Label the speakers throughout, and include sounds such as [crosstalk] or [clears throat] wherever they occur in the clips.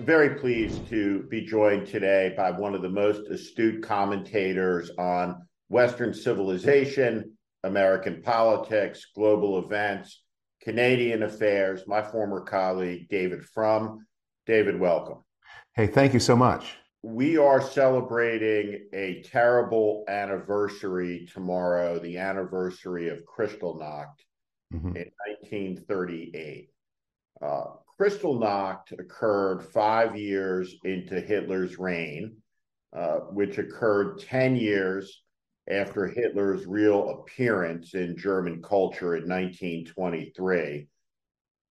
Speaker 1: Very pleased to be joined today by one of the most astute commentators on Western civilization, American politics, global events, Canadian affairs, my former colleague, David Frum. David, welcome.
Speaker 2: Hey, thank you so much.
Speaker 1: We are celebrating a terrible anniversary tomorrow, the anniversary of Kristallnacht mm-hmm. in 1938. Uh, Kristallnacht occurred five years into Hitler's reign, uh, which occurred 10 years after Hitler's real appearance in German culture in 1923.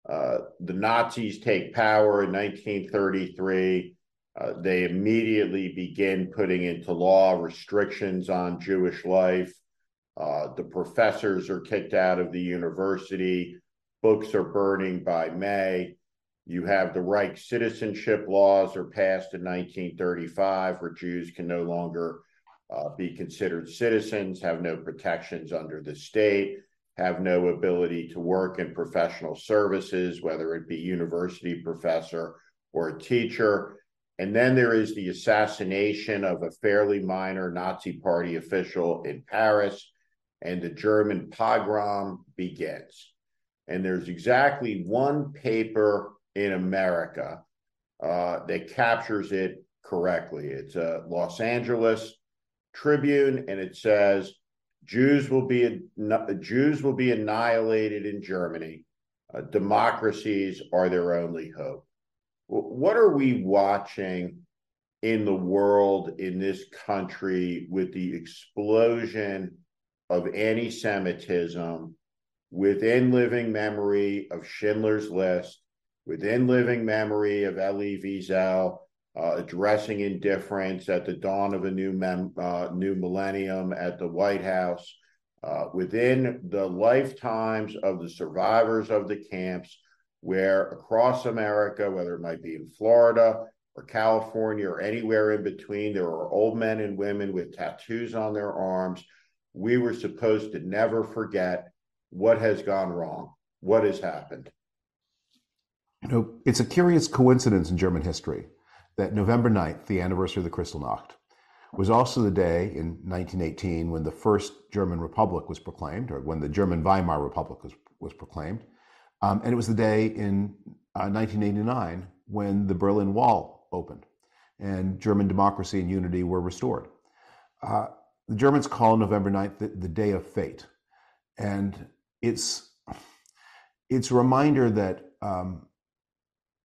Speaker 1: Uh, the Nazis take power in 1933. Uh, they immediately begin putting into law restrictions on Jewish life. Uh, the professors are kicked out of the university. Books are burning by May. You have the Reich citizenship laws are passed in 1935, where Jews can no longer uh, be considered citizens, have no protections under the state, have no ability to work in professional services, whether it be university professor or a teacher. And then there is the assassination of a fairly minor Nazi Party official in Paris, and the German pogrom begins. And there's exactly one paper in America uh, that captures it correctly. It's a Los Angeles Tribune, and it says Jews will be Jews will be annihilated in Germany. Uh, democracies are their only hope. What are we watching in the world in this country with the explosion of anti-Semitism within living memory of Schindler's List, within living memory of Elie Wiesel, uh, addressing indifference at the dawn of a new mem- uh, new millennium at the White House, uh, within the lifetimes of the survivors of the camps, where across America, whether it might be in Florida or California or anywhere in between, there are old men and women with tattoos on their arms. We were supposed to never forget what has gone wrong, what has happened.
Speaker 2: You know, it's a curious coincidence in German history that November 9th, the anniversary of the Kristallnacht, was also the day in 1918 when the first German Republic was proclaimed, or when the German Weimar Republic was, was proclaimed. Um, and it was the day in uh, 1989 when the Berlin Wall opened and German democracy and unity were restored. Uh, the Germans call November 9th the, the, day of fate. And it's, it's a reminder that um,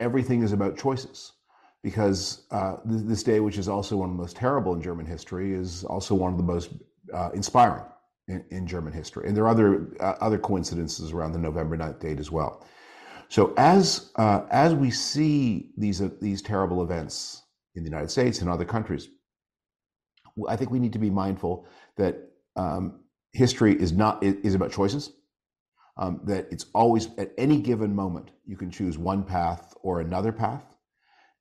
Speaker 2: everything is about choices because uh, this day, which is also one of the most terrible in German history, is also one of the most uh, inspiring in, in, German history. And there are other uh, other coincidences around the November 9th date as well. So as uh, as we see these uh, these terrible events in the United States and other countries, I think we need to be mindful that um, history is not is about choices. Um, that it's always at any given moment you can choose one path or another path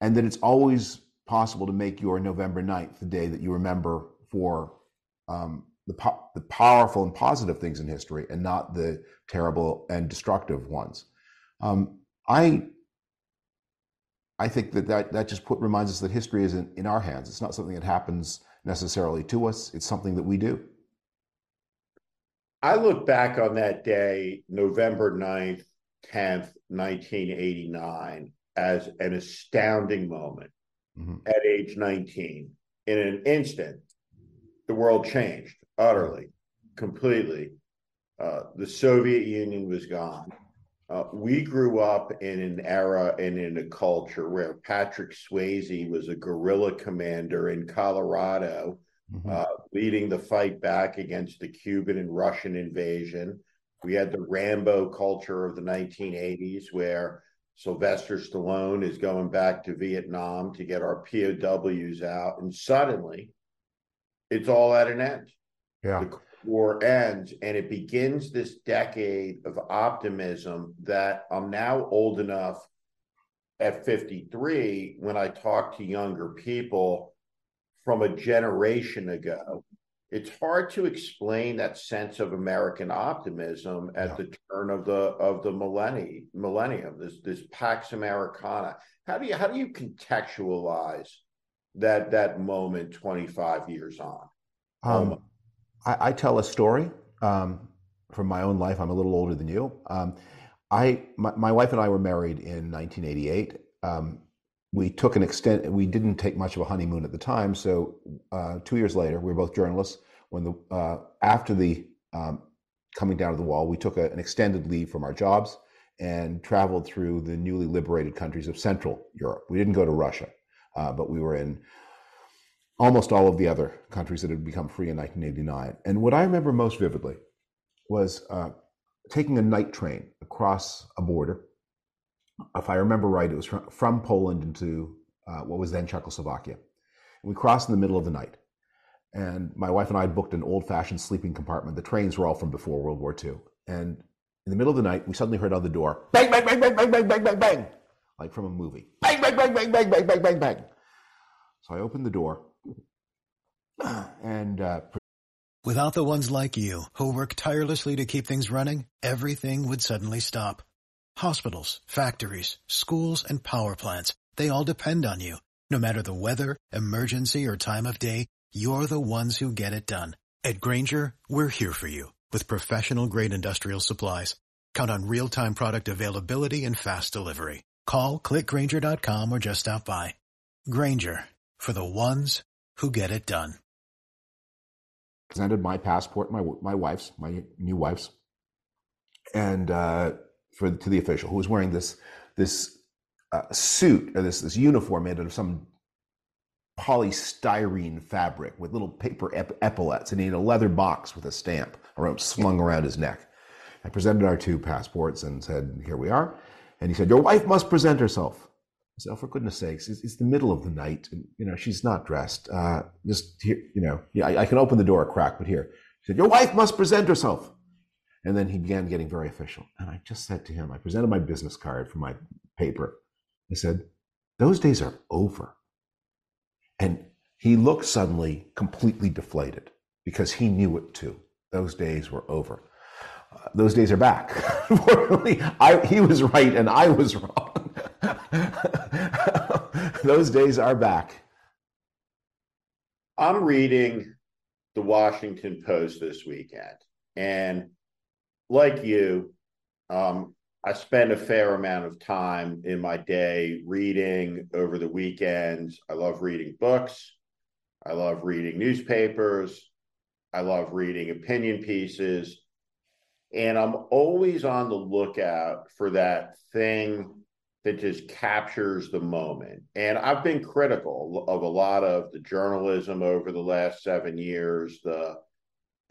Speaker 2: and that it's always possible to make your November 9th the day that you remember for um, the, po- the powerful and positive things in history and not the terrible and destructive ones. Um, I I think that, that that just put, reminds us that history is in, in our hands. It's not something that happens necessarily to us. It's something that we do.
Speaker 1: I look back on that day, November 9th, 10th, 1989, as an astounding moment mm-hmm. at age 19. In an instant, the world changed utterly, completely. Uh, the Soviet Union was gone. Uh, we grew up in an era and in a culture where Patrick Swayze was a guerrilla commander in Colorado, mm-hmm. uh, leading the fight back against the Cuban and Russian invasion. We had the Rambo culture of the 1980s where Sylvester Stallone is going back to Vietnam to get our POWs out. And suddenly it's all at an end.
Speaker 2: Yeah.
Speaker 1: The war ends and it begins this decade of optimism that I'm now old enough at 53 when I talk to younger people from a generation ago it's hard to explain that sense of American optimism at yeah. the turn of the of the millennium. Millennium, this this Pax Americana. How do you how do you contextualize that that moment twenty five years on?
Speaker 2: Um, I, I, tell a story um, from my own life. I'm a little older than you. Um, I my, my, wife and I were married in 1988 we took an extent we didn't take much of a honeymoon at the time. So uh, two years later we were both journalists. When the uh, after the um, coming down to the wall we took a, an extended leave from our jobs and traveled through the newly liberated countries of central europe. We didn't go to russia uh, but we were in almost all of the other countries that had become free in 1989 and what i remember most vividly was uh, taking a night train across a border if I remember right, it was from, from Poland into uh, what was then Czechoslovakia. We crossed in the middle of the night. And my wife and I had booked an old fashioned sleeping compartment. The trains were all from before World War II. And in the middle of the night, we suddenly heard on the door bang, bang, bang, bang, bang, bang, bang, bang, bang, like from a movie. Bang, bang, bang, bang, bang, bang, bang, bang, bang. So I opened the door and. Uh,
Speaker 3: Without the ones like you, who work tirelessly to keep things running, everything would suddenly stop Hospitals, factories, schools, and power plants, they all depend on you. No matter the weather, emergency, or time of day, you're the ones who get it done. At Grainger, we're here for you with professional grade industrial supplies. Count on real-time product availability and fast delivery. Call clickgrainger.com or just stop by. Grainger for the ones who get it done.
Speaker 2: Presented my passport, my my wife's, my new wife's, and uh, for to the official who was wearing this this uh, suit or this this uniform made out of some polystyrene fabric with little paper ep- epaulets, and he had a leather box with a stamp around slung around his neck. I presented our two passports and said, "Here we are." And he said, "Your wife must present herself." I said, "Oh, for goodness sakes, it's, it's the middle of the night, and you know she's not dressed. Uh, just here, you know, yeah, I, I can open the door a crack, but here." He said, "Your wife must present herself." And then he began getting very official. And I just said to him, I presented my business card for my paper. I said, Those days are over. And he looked suddenly completely deflated because he knew it too. Those days were over. Uh, those days are back. [laughs] I, he was right and I was wrong. [laughs] those days are back.
Speaker 1: I'm reading the Washington Post this weekend, and like you, um, I spend a fair amount of time in my day reading over the weekends. I love reading books. I love reading newspapers. I love reading opinion pieces. And I'm always on the lookout for that thing that just captures the moment. And I've been critical of a lot of the journalism over the last seven years, the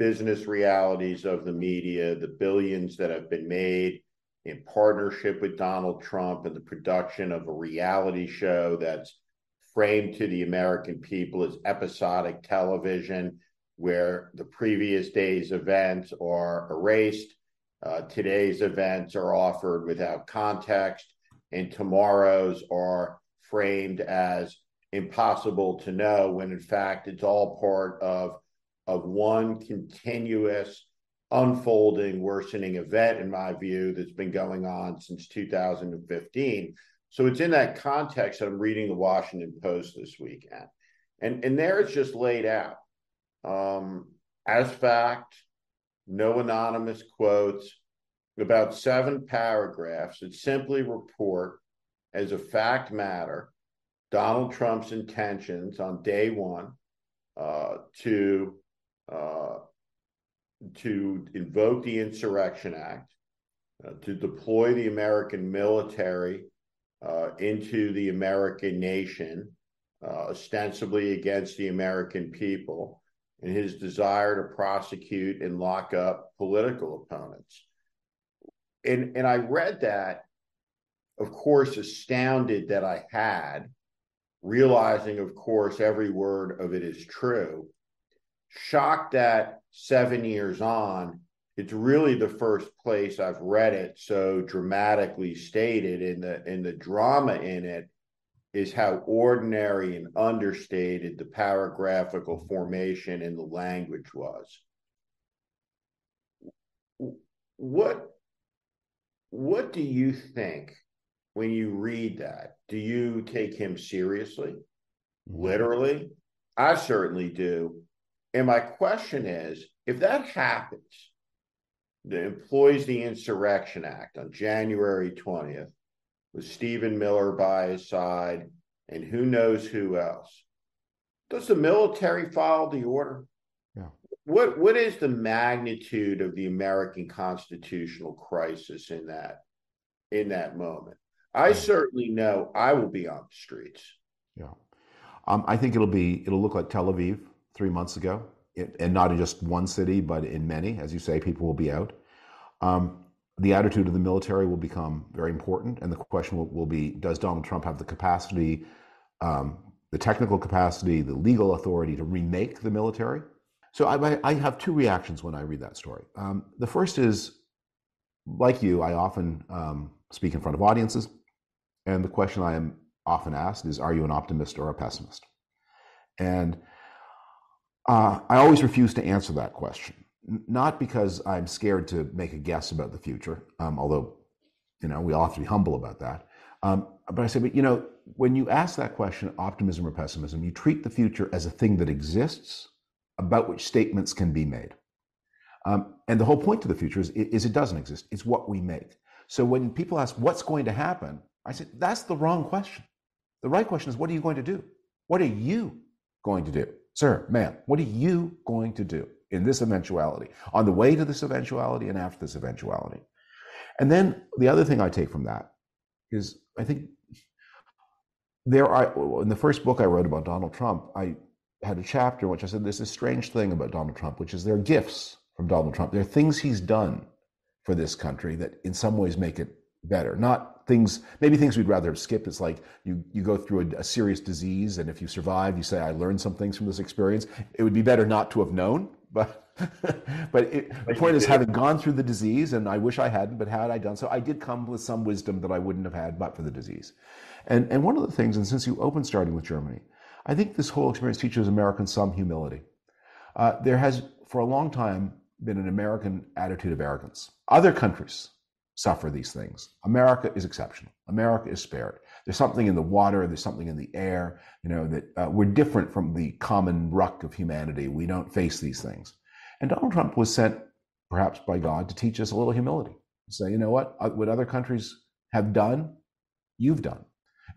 Speaker 1: business realities of the media, the billions that have been made in partnership with Donald Trump and the production of a reality show that's framed to the American people as episodic television, where the previous day's events are erased, uh, today's events are offered without context, and tomorrow's are framed as impossible to know when in fact it's all part of of one continuous unfolding worsening event in my view that's been going on since 2015 so it's in that context that i'm reading the washington post this weekend. And and there it's just laid out. Um, as fact no anonymous quotes about seven paragraphs that simply report as a fact matter donald trump's intentions on day one uh, to to invoke the Insurrection Act, uh, to deploy the American military uh, into the American nation, uh, ostensibly against the American people, and his desire to prosecute and lock up political opponents. and and I read that, of course, astounded that I had, realizing, of course, every word of it is true. Shocked that seven years on, it's really the first place I've read it so dramatically stated in the in the drama in it is how ordinary and understated the paragraphical formation in the language was. What what do you think when you read that? Do you take him seriously? Mm-hmm. Literally? I certainly do. And my question is if that happens, the employs the Insurrection Act on January 20th, with Stephen Miller by his side and who knows who else. Does the military follow the order?
Speaker 2: Yeah.
Speaker 1: What what is the magnitude of the American constitutional crisis in that in that moment? I yeah. certainly know I will be on the streets.
Speaker 2: Yeah. Um, I think it'll be it'll look like Tel Aviv three months ago, and not in just one city, but in many. As you say, people will be out. Um, the attitude of the military will become very important, and the question will, will be: Does Donald Trump have the capacity, um, the technical capacity, the legal authority to remake the military? So I, I have two reactions when I read that story. Um, the first is, like you, I often um, speak in front of audiences, and the question I am often asked is, "Are you an optimist or a pessimist?" And uh, I always refuse to answer that question not because I'm scared to make a guess about the future, um, although, you know, we all have to be humble about that. Um, but I say, but you know, when you ask that question, optimism or pessimism, you treat the future as a thing that exists about which statements can be made. Um, and the whole point to the future is, is it doesn't exist. It's what we make. So when people ask what's going to happen, I say that's the wrong question. The right question is, what are you going to do? What are you going to do? Sir, ma'am, what are you going to do? in this eventuality, on the way to this eventuality and after this eventuality. And then the other thing I take from that is I think there are, in the first book I wrote about Donald Trump, I had a chapter in which I said there's a strange thing about Donald Trump, which is there are gifts from Donald Trump. There are things he's done for this country that in some ways make it better. Not things, maybe things we'd rather have skipped. It's like you, you go through a, a serious disease, and if you survive, you say, I learned some things from this experience. It would be better not to have known [laughs] but but it, the point is having gone through the disease and i wish i hadn't but had i done so i did come with some wisdom that i wouldn't have had but for the disease and and one of the things and since you opened starting with germany i think this whole experience teaches americans some humility uh, there has for a long time been an american attitude of arrogance other countries suffer these things america is exceptional america is spared there's something in the water, there's something in the air, you know, that uh, we're different from the common ruck of humanity. We don't face these things. And Donald Trump was sent, perhaps by God, to teach us a little humility. Say, you know what, what other countries have done, you've done.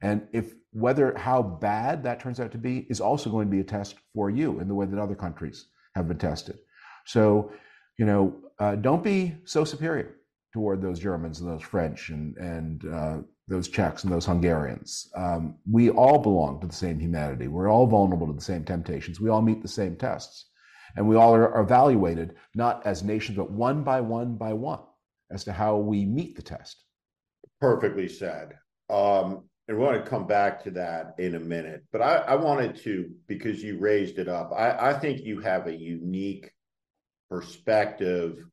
Speaker 2: And if whether how bad that turns out to be is also going to be a test for you in the way that other countries have been tested. So, you know, uh, don't be so superior toward those Germans and those French and and uh, those Czechs and those Hungarians. Um, we all belong to the same humanity. We're all vulnerable to the same temptations. We all meet the same tests. And we all are evaluated not as nations, but one by one by one as to how we meet the test.
Speaker 1: Perfectly said. Um, and we're going to come back to that in a minute. But I, I wanted to, because you raised it up, I, I think you have a unique perspective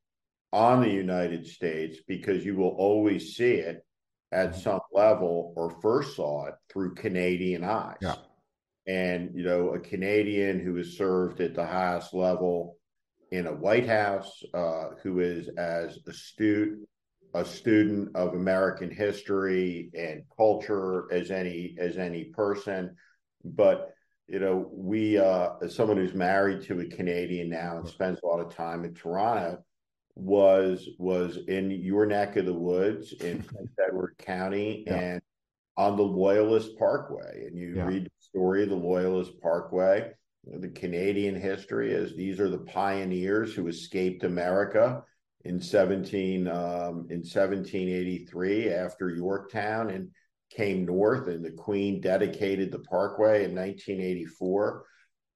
Speaker 1: on the United States because you will always see it at some level or first saw it through Canadian eyes.
Speaker 2: Yeah.
Speaker 1: And, you know, a Canadian who has served at the highest level in a White House, uh, who is as astute a student of American history and culture as any as any person. But you know, we uh, as someone who's married to a Canadian now and spends a lot of time in Toronto, was was in your neck of the woods in [laughs] Prince Edward County yeah. and on the Loyalist Parkway. And you yeah. read the story of the Loyalist Parkway, the Canadian history is these are the pioneers who escaped America in 17 um, in 1783 after Yorktown and came north and the Queen dedicated the parkway in 1984.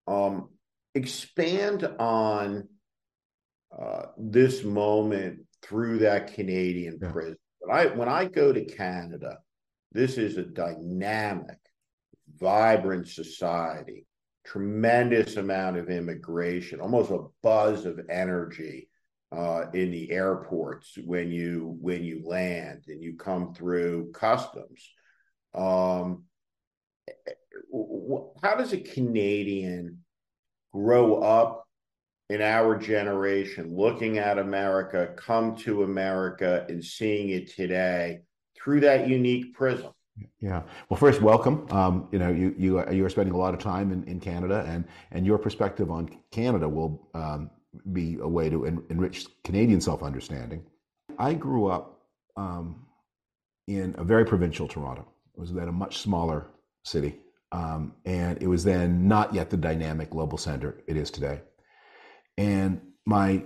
Speaker 1: Um, expand on uh, this moment through that Canadian yeah. prison. But I when I go to Canada, this is a dynamic, vibrant society, tremendous amount of immigration, almost a buzz of energy uh, in the airports when you when you land and you come through customs. Um, how does a Canadian grow up in our generation, looking at America, come to America, and seeing it today through that unique prism?
Speaker 2: Yeah. Well, first, welcome. Um, you know, you you you are spending a lot of time in, in Canada, and and your perspective on Canada will um, be a way to en- enrich Canadian self understanding. I grew up um, in a very provincial Toronto. It was then a much smaller city, um, and it was then not yet the dynamic global center it is today. And my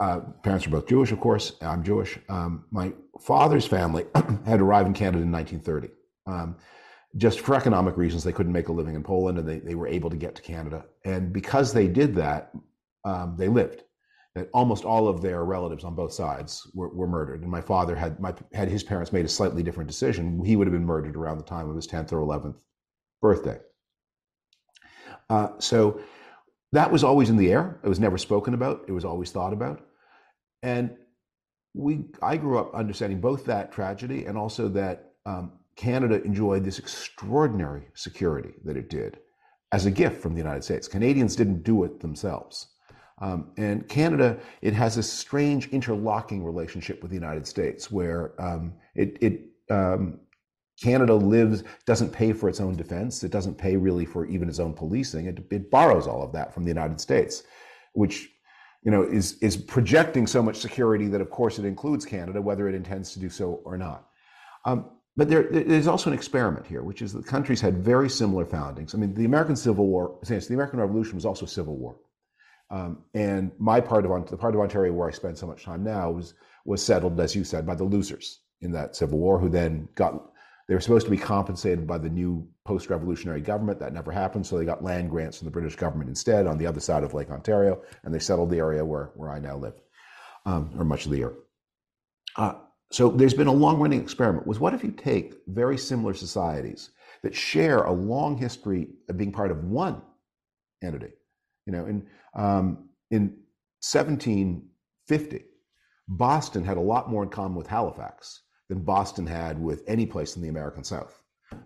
Speaker 2: uh, parents were both Jewish, of course. I'm Jewish. Um, my father's family [clears throat] had arrived in Canada in 1930. Um, just for economic reasons, they couldn't make a living in Poland and they, they were able to get to Canada. And because they did that, um, they lived. That almost all of their relatives on both sides were, were murdered. And my father had my, had his parents made a slightly different decision. He would have been murdered around the time of his 10th or 11th birthday. Uh, so that was always in the air. It was never spoken about. It was always thought about. And we, I grew up understanding both that tragedy and also that um, Canada enjoyed this extraordinary security that it did as a gift from the United States. Canadians didn't do it themselves. Um, and Canada, it has a strange interlocking relationship with the United States, where um, it, it um, Canada lives doesn't pay for its own defense. It doesn't pay really for even its own policing. It, it borrows all of that from the United States, which you know is is projecting so much security that of course it includes Canada, whether it intends to do so or not. Um, but there, there's also an experiment here, which is that countries had very similar foundings. I mean, the American Civil War, the American Revolution was also a civil war. Um, and my part of the part of Ontario where I spend so much time now was was settled, as you said, by the losers in that civil war, who then got they were supposed to be compensated by the new post-revolutionary government. That never happened, so they got land grants from the British government instead on the other side of Lake Ontario, and they settled the area where where I now live, um, or much of the year. Uh, so there's been a long-running experiment. Was what if you take very similar societies that share a long history of being part of one entity, you know, in um, in 1750, Boston had a lot more in common with Halifax than Boston had with any place in the American South.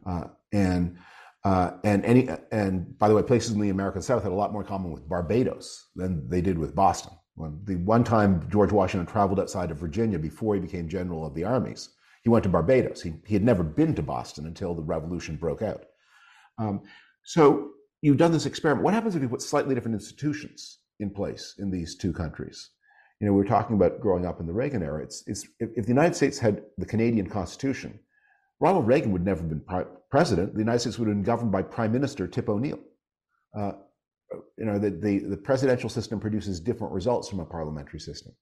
Speaker 2: Uh, and uh, and any and by the way, places in the American South had a lot more common with Barbados than they did with Boston. When the one time George Washington traveled outside of Virginia before he became general of the armies, he went to Barbados. He, he had never been to Boston until the revolution broke out. Um, so you've done this experiment. What happens if you put slightly different institutions in place in these two countries? You know, we are talking about growing up in the Reagan era. It's, it's if, if, the United States had the Canadian Constitution, Ronald Reagan would never have been president. The United States would have been governed by Prime Minister Tip O'Neill. Uh, you know, the, the, the presidential system produces different results from a parliamentary system.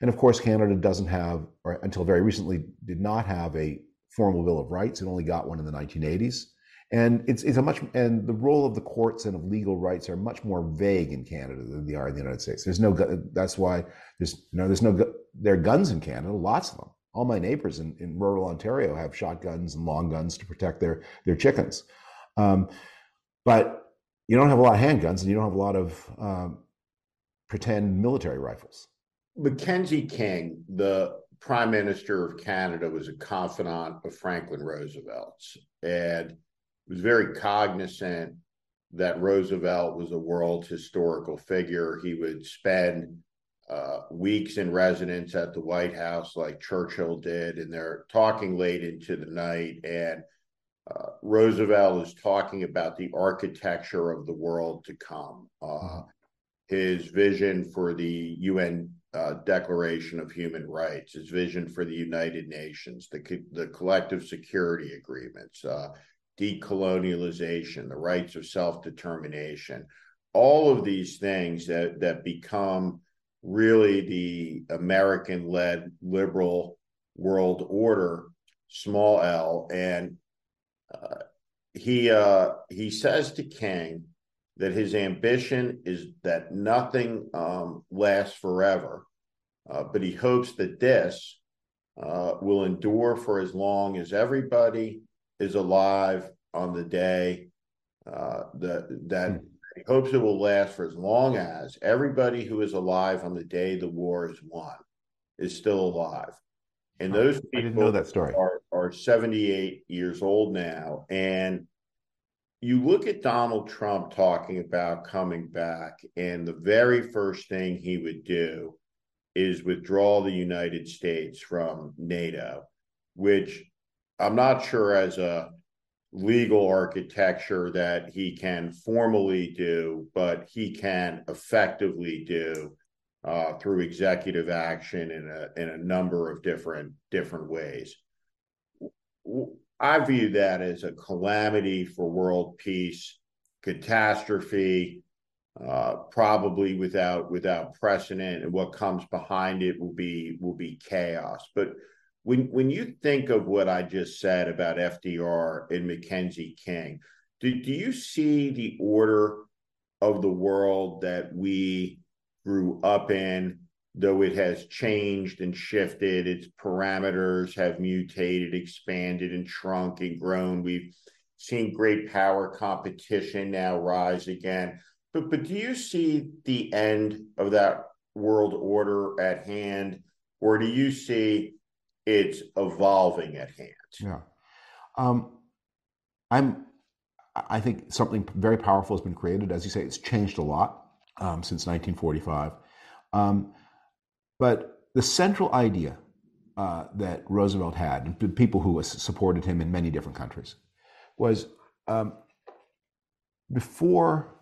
Speaker 2: And of course, Canada doesn't have, or until very recently, did not have a formal Bill of Rights. It only got one in the 1980s. And it's, it's a much, and the role of the courts and of legal rights are much more vague in Canada than they are in the United States. There's no, that's why there's, you know, there's no, there are guns in Canada, lots of them. All my neighbors in, in rural Ontario have shotguns and long guns to protect their, their chickens. Um, but you don't have a lot of handguns and you don't have a lot of um, pretend military rifles.
Speaker 1: Mackenzie King, the prime minister of Canada, was a confidant of Franklin Roosevelt's. And was very cognizant that Roosevelt was a world historical figure. He would spend uh, weeks in residence at the White House, like Churchill did, and they're talking late into the night. And uh, Roosevelt is talking about the architecture of the world to come, uh, his vision for the UN uh, Declaration of Human Rights, his vision for the United Nations, the, the collective security agreements, uh, decolonialization, the rights of self determination, all of these things that, that become really the American led liberal world order, small l. And uh, he, uh, he says to King that his ambition is that nothing um, lasts forever. uh, but he hopes that this uh, will endure for as long as everybody is alive on the day uh, that that hmm. he hopes it will last for as long as everybody who is alive on the day the war is won is still alive. And those people
Speaker 2: I didn't know that story.
Speaker 1: Are, are 78 years old now. And you look at Donald Trump talking about coming back, and the very first thing he would do is withdraw the United States from NATO, which I'm not sure as a legal architecture that he can formally do, but he can effectively do uh, through executive action in a in a number of different different ways. I view that as a calamity for world peace, catastrophe, uh, probably without without precedent, and what comes behind it will be will be chaos. But when when you think of what I just said about FDR and Mackenzie King, do, do you see the order of the world that we grew up in, though it has changed and shifted, its parameters have mutated, expanded, and shrunk and grown. We've seen great power competition now rise again. But but do you see the end of that world order at hand, or do you see it's evolving at hand.
Speaker 2: Yeah. Um, I'm, I think something very powerful has been created. As you say, it's changed a lot um, since 1945. Um, but the central idea uh, that Roosevelt had, and people who supported him in many different countries, was um, before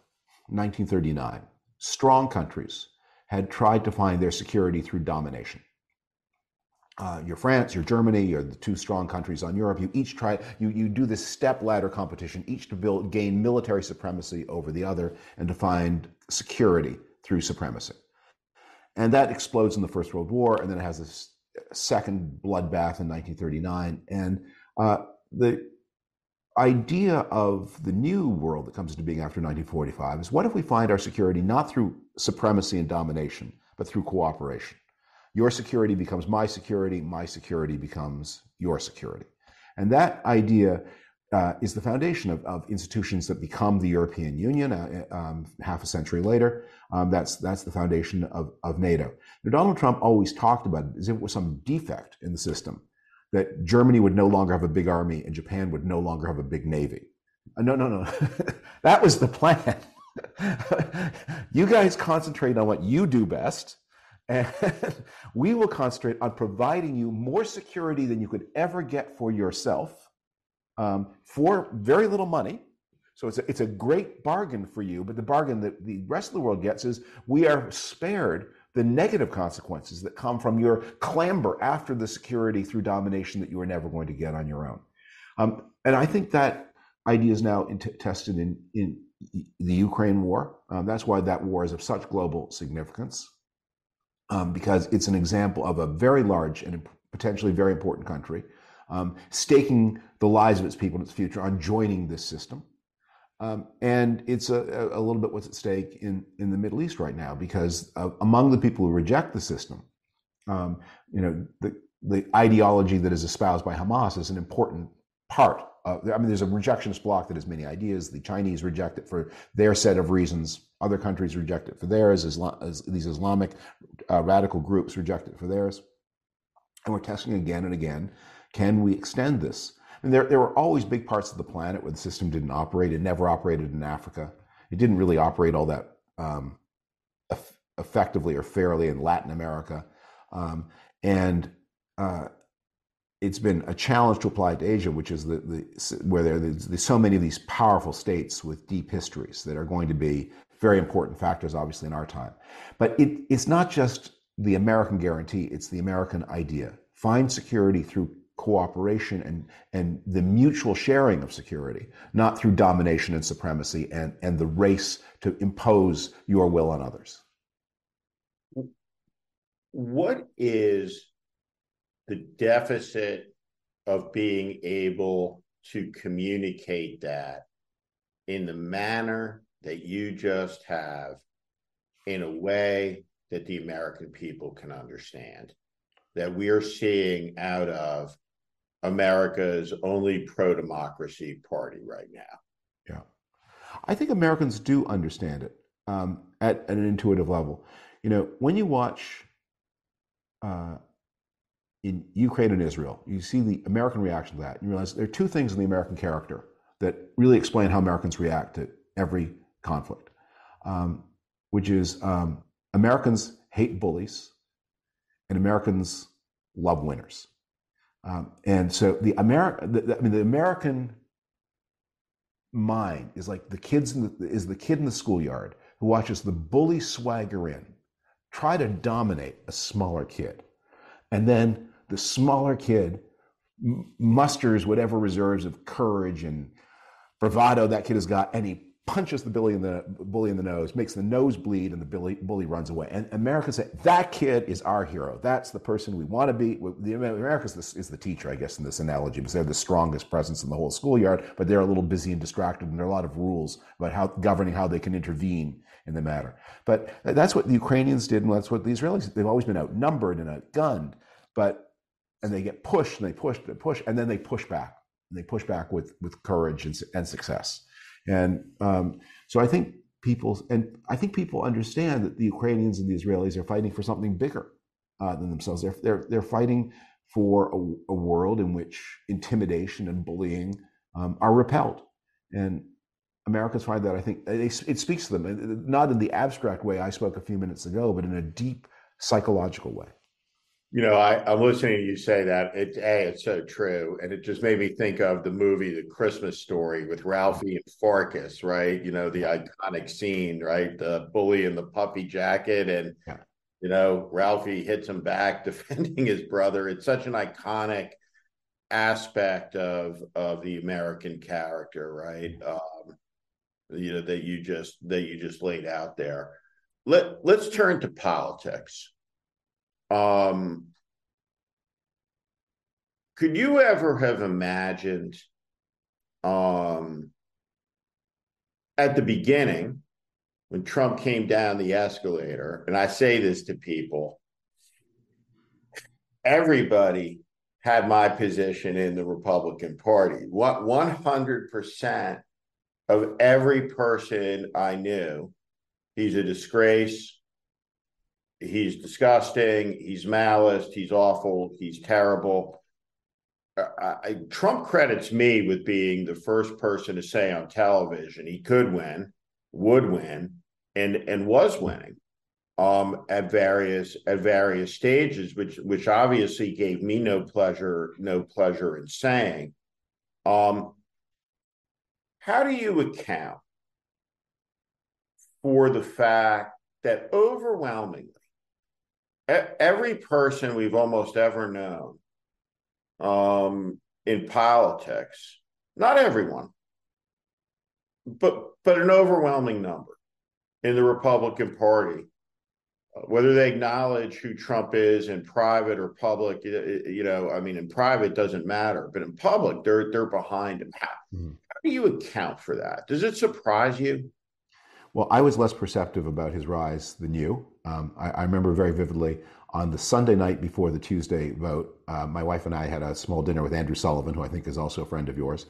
Speaker 2: 1939, strong countries had tried to find their security through domination uh, you're France, you're Germany, you're the two strong countries on Europe. You each try, you, you do this step ladder competition, each to build, gain military supremacy over the other and to find security through supremacy. And that explodes in the First World War, and then it has this second bloodbath in 1939. And uh, the idea of the new world that comes into being after 1945 is what if we find our security not through supremacy and domination, but through cooperation? Your security becomes my security, my security becomes your security. And that idea uh, is the foundation of, of, institutions that become the European Union uh, um, half a century later. Um, that's, that's the foundation of, of NATO. Now, Donald Trump always talked about it as if it was some defect in the system, that Germany would no longer have a big army and Japan would no longer have a big navy. Uh, no, no, no. [laughs] that was the plan. [laughs] you guys concentrate on what you do best and [laughs] we will concentrate on providing you more security than you could ever get for yourself um, for very little money. So it's a, it's a great bargain for you, but the bargain that the rest of the world gets is we are spared the negative consequences that come from your clamber after the security through domination that you are never going to get on your own. Um, and I think that idea is now in t- tested in, in the Ukraine war. Um, that's why that war is of such global significance um, because it's an example of a very large and potentially very important country um, staking the lives of its people and its future on joining this system. Um, and it's a, a, little bit what's at stake in, in the Middle East right now, because uh, among the people who reject the system, um, you know, the, the ideology that is espoused by Hamas is an important part. Of, I mean, there's a rejectionist bloc that has many ideas. The Chinese reject it for their set of reasons. Other countries reject it for theirs. Islam, these Islamic uh, radical groups reject it for theirs. And we're testing again and again. Can we extend this? And there, there were always big parts of the planet where the system didn't operate. It never operated in Africa. It didn't really operate all that um, effectively or fairly in Latin America. Um, and uh, it's been a challenge to apply to Asia, which is the, the where there, there's, there's so many of these powerful states with deep histories that are going to be very important factors, obviously, in our time. But it, it's not just the American guarantee, it's the American idea. Find security through cooperation and, and the mutual sharing of security, not through domination and supremacy and, and the race to impose your will on others.
Speaker 1: What is the deficit of being able to communicate that in the manner that you just have in a way that the American people can understand that we are seeing out of America's only pro democracy party right now.
Speaker 2: Yeah. I think Americans do understand it um, at, at, an intuitive level. You know, when you watch uh, in Ukraine and Israel, you see the American reaction to that, and you realize there are two things in the American character that really explain how Americans react to every conflict, um, which is um, Americans hate bullies and Americans love winners. Um, and so the America, I mean, the American mind is like the kids in the, is the kid in the schoolyard who watches the bully swagger in, try to dominate a smaller kid, and then the smaller kid musters whatever reserves of courage and bravado that kid has got, and he punches the bully in the bully in the nose, makes the nose bleed, and the bully, bully runs away. And Americans say that kid is our hero. That's the person we want to be. The Americans is, the teacher, I guess, in this analogy, because they're the strongest presence in the whole schoolyard. But they're a little busy and distracted, and there are a lot of rules about how governing how they can intervene in the matter. But that's what the Ukrainians did, and that's what the Israelis. They've always been outnumbered and outgunned, but and they get pushed and they push, they push, and then they push back. And they push back with with courage and, and success. And um, so I think people, and I think people understand that the Ukrainians and the Israelis are fighting for something bigger uh, than themselves. They're, they're, they're fighting for a, a, world in which intimidation and bullying um, are repelled. And Americans find that, I think, it, it speaks to them, not in the abstract way I spoke a few minutes ago, but in a deep psychological way.
Speaker 1: You know, I, I'm listening to you say that. It's a, it's so true, and it just made me think of the movie The Christmas Story with Ralphie and Farkus, right? You know, the iconic scene, right? The bully in the puppy jacket, and yeah. you know, Ralphie hits him back, [laughs] defending his brother. It's such an iconic aspect of of the American character, right? Um, you know that you just that you just laid out there. Let Let's turn to politics. Um, could you ever have imagined um, at the beginning when Trump came down the escalator, and I say this to people, everybody had my position in the Republican Party. What 100% of every person I knew, he's a disgrace he's disgusting, he's malice, he's awful, he's terrible. I, I, Trump credits me with being the first person to say on television he could win, would win, and and was winning um, at various at various stages, which which obviously gave me no pleasure no pleasure in saying. Um, how do you account for the fact that overwhelmingly every person we've almost ever known um, in politics, not everyone, but but an overwhelming number in the Republican Party, whether they acknowledge who Trump is in private or public, you know, I mean, in private doesn't matter, but in public, they're they're behind him. How, mm-hmm. how do you account for that? Does it surprise you?
Speaker 2: Well, I was less perceptive about his rise than you. Um, I, I, remember very vividly on the Sunday night before the Tuesday vote, uh, my wife and I had a small dinner with Andrew Sullivan, who I think is also a friend of yours.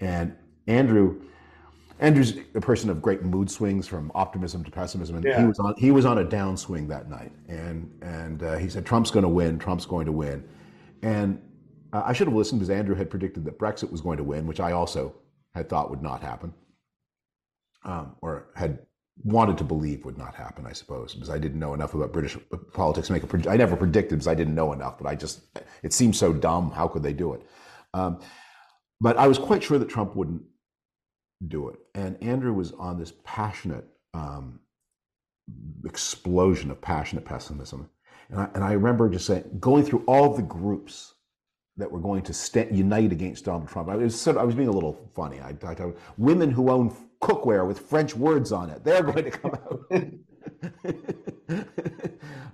Speaker 2: And Andrew, Andrew's a person of great mood swings from optimism to pessimism, and yeah. he was on he was on a downswing that night. And and uh, he said Trump's going to win. Trump's going to win. And uh, I should have listened because Andrew had predicted that Brexit was going to win, which I also had thought would not happen um, or had wanted to believe would not happen, I suppose, because I didn't know enough about British politics to make a I never predicted because I didn't know enough, but I just, it seemed so dumb. How could they do it? Um, but I was quite sure that Trump wouldn't do it. And Andrew was on this passionate um, explosion of passionate pessimism. And I, and I remember just saying, going through all the groups that were going to st- unite against Donald Trump. I was, sort of, I was being a little funny. I, I, I, women who own cookware with French words on it. They're going to come out. [laughs] [laughs]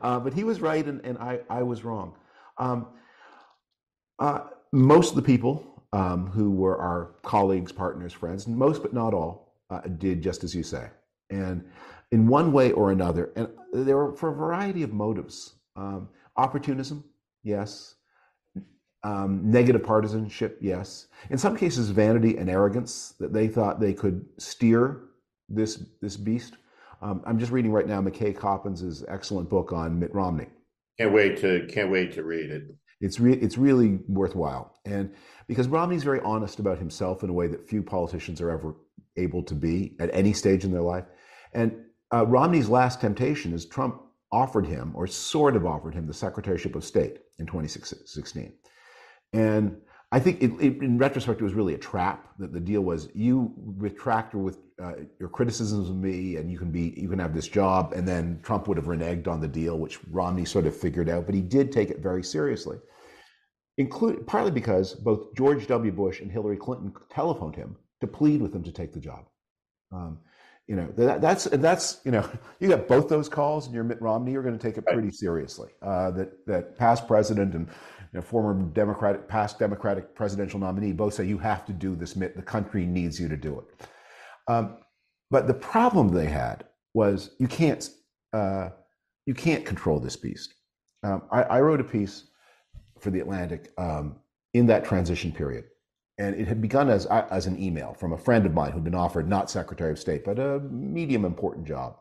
Speaker 2: uh, but he was right, and, and I, I was wrong. Um, uh, most of the people um, who were our colleagues, partners, friends, most but not all, uh, did just as you say. And in one way or another. And there were for a variety of motives. Um, opportunism, yes. Um, negative partisanship, yes. In some cases, vanity and arrogance that they thought they could steer this this beast. Um, I'm just reading right now McKay Coppins' excellent book on Mitt Romney.
Speaker 1: Can't wait to can't wait to read it.
Speaker 2: It's re- it's really worthwhile, and because Romney's very honest about himself in a way that few politicians are ever able to be at any stage in their life. And uh, Romney's last temptation is Trump offered him, or sort of offered him, the Secretaryship of State in 2016. And I think it, it, in retrospect, it was really a trap. That the deal was you retract or with uh, your criticisms of me, and you can be you can have this job. And then Trump would have reneged on the deal, which Romney sort of figured out. But he did take it very seriously, include partly because both George W. Bush and Hillary Clinton telephoned him to plead with him to take the job. Um, you know that, that's that's you know [laughs] you got both those calls, and you're Mitt Romney. You're going to take it pretty seriously. Uh, that that past president and know, former Democratic past Democratic presidential nominee both say you have to do this. The country needs you to do it. Um, but the problem they had was you can't uh, you can't control this beast. Um, I, I, wrote a piece for the Atlantic um, in that transition period and it had begun as as an email from a friend of mine who'd been offered not Secretary of State, but a medium important job.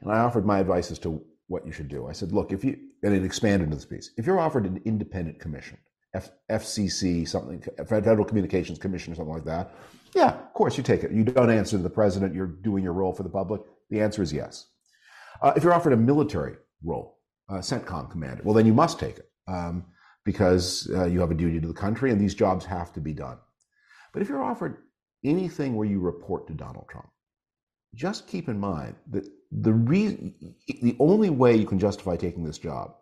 Speaker 2: And I offered my advice as to what you should do. I said, look, if you and it expanded into this piece, if you're offered an independent commission, F, FCC, something, Federal Communications Commission, or something like that, yeah, of course you take it. You don't answer to the president. You're doing your role for the public. The answer is yes. Uh, if you're offered a military role, uh, CENTCOM commander, well, then you must take it. Um, because uh, you have a duty to the country and these jobs have to be done. But if you're offered anything where you report to Donald Trump, just keep in mind that the reason, the only way you can justify taking this job